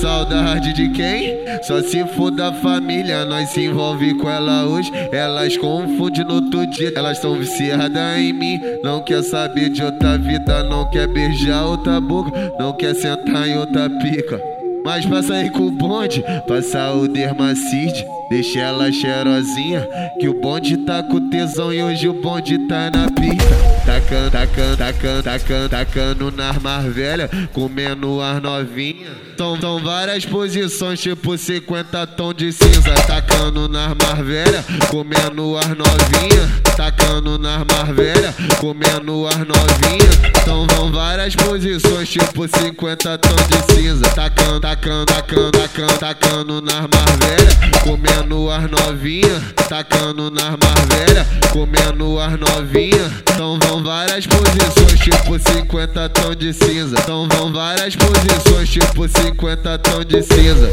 Saudade de quem? Só se for da família, nós se envolve com ela hoje. Elas confundem no outro dia, elas tão viciadas em mim. Não quer saber de outra vida, não quer beijar outra boca, não quer sentar em outra pica. Mas pra sair com o bonde, passar o dermacide, deixa ela cheirosinha. Que o bonde tá com tesão e hoje o bonde tá na pista. Tacando, tacando, tacando, tacando, tacando nas mais velha, comendo as novinha. São, são várias posições, tipo 50 tons de cinza. Tacando nas mais velha, comendo as novinha. Tacando nas mais velha, comendo as novinha. Então vão várias posições, tipo 50 tons de cinza. Tacando, tacando, tacando, tacando, tacando nas mais velha, comendo as novinha. Tacando nas mais velha, comendo as novinha. Então vão várias posições, tipo 50 tons de cinza. Então vão várias posições, tipo 50 tons de cinza.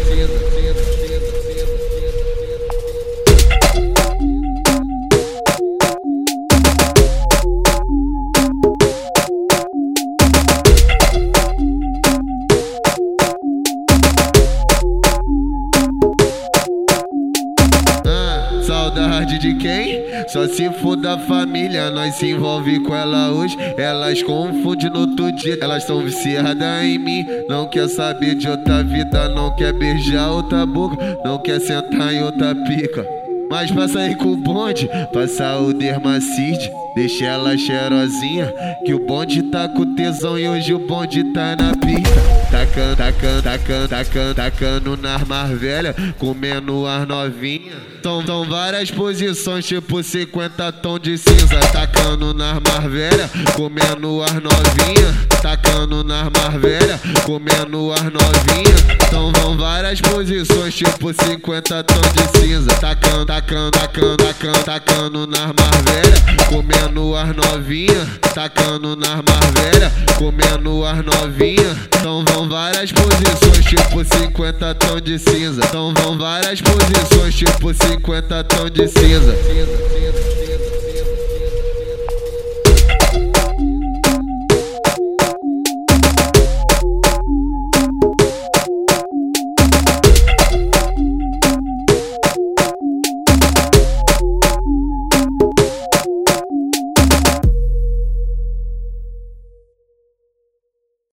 Saudade de quem? Só se for da família, nós se envolve com ela hoje. Elas confundem no outro dia, elas tão viciadas em mim. Não quer saber de outra vida, não quer beijar outra boca, não quer sentar em outra pica. Mas pra sair com o bonde, passar o dermacide, deixa ela cheirosinha. Que o bonde tá com tesão e hoje o bonde tá na pista. Tacando, tacando, tacando, tacando, tacando nas mais velha, comendo as novinha. São, são várias posições, tipo 50 tons de cinza. Tacando nas mais velha, comendo as novinha. Tacando nas mais velha, comendo as novinha. Então vão várias posições, tipo 50 tons de cinza. Tacando, tacando, tacando, tacando, tacando nas mais velha, comendo as novinha. Tacando nas velha, comendo as novinha. Então vão várias posições, tipo 50 tons de cinza. Então vão várias posições, tipo 50 tons de cinza.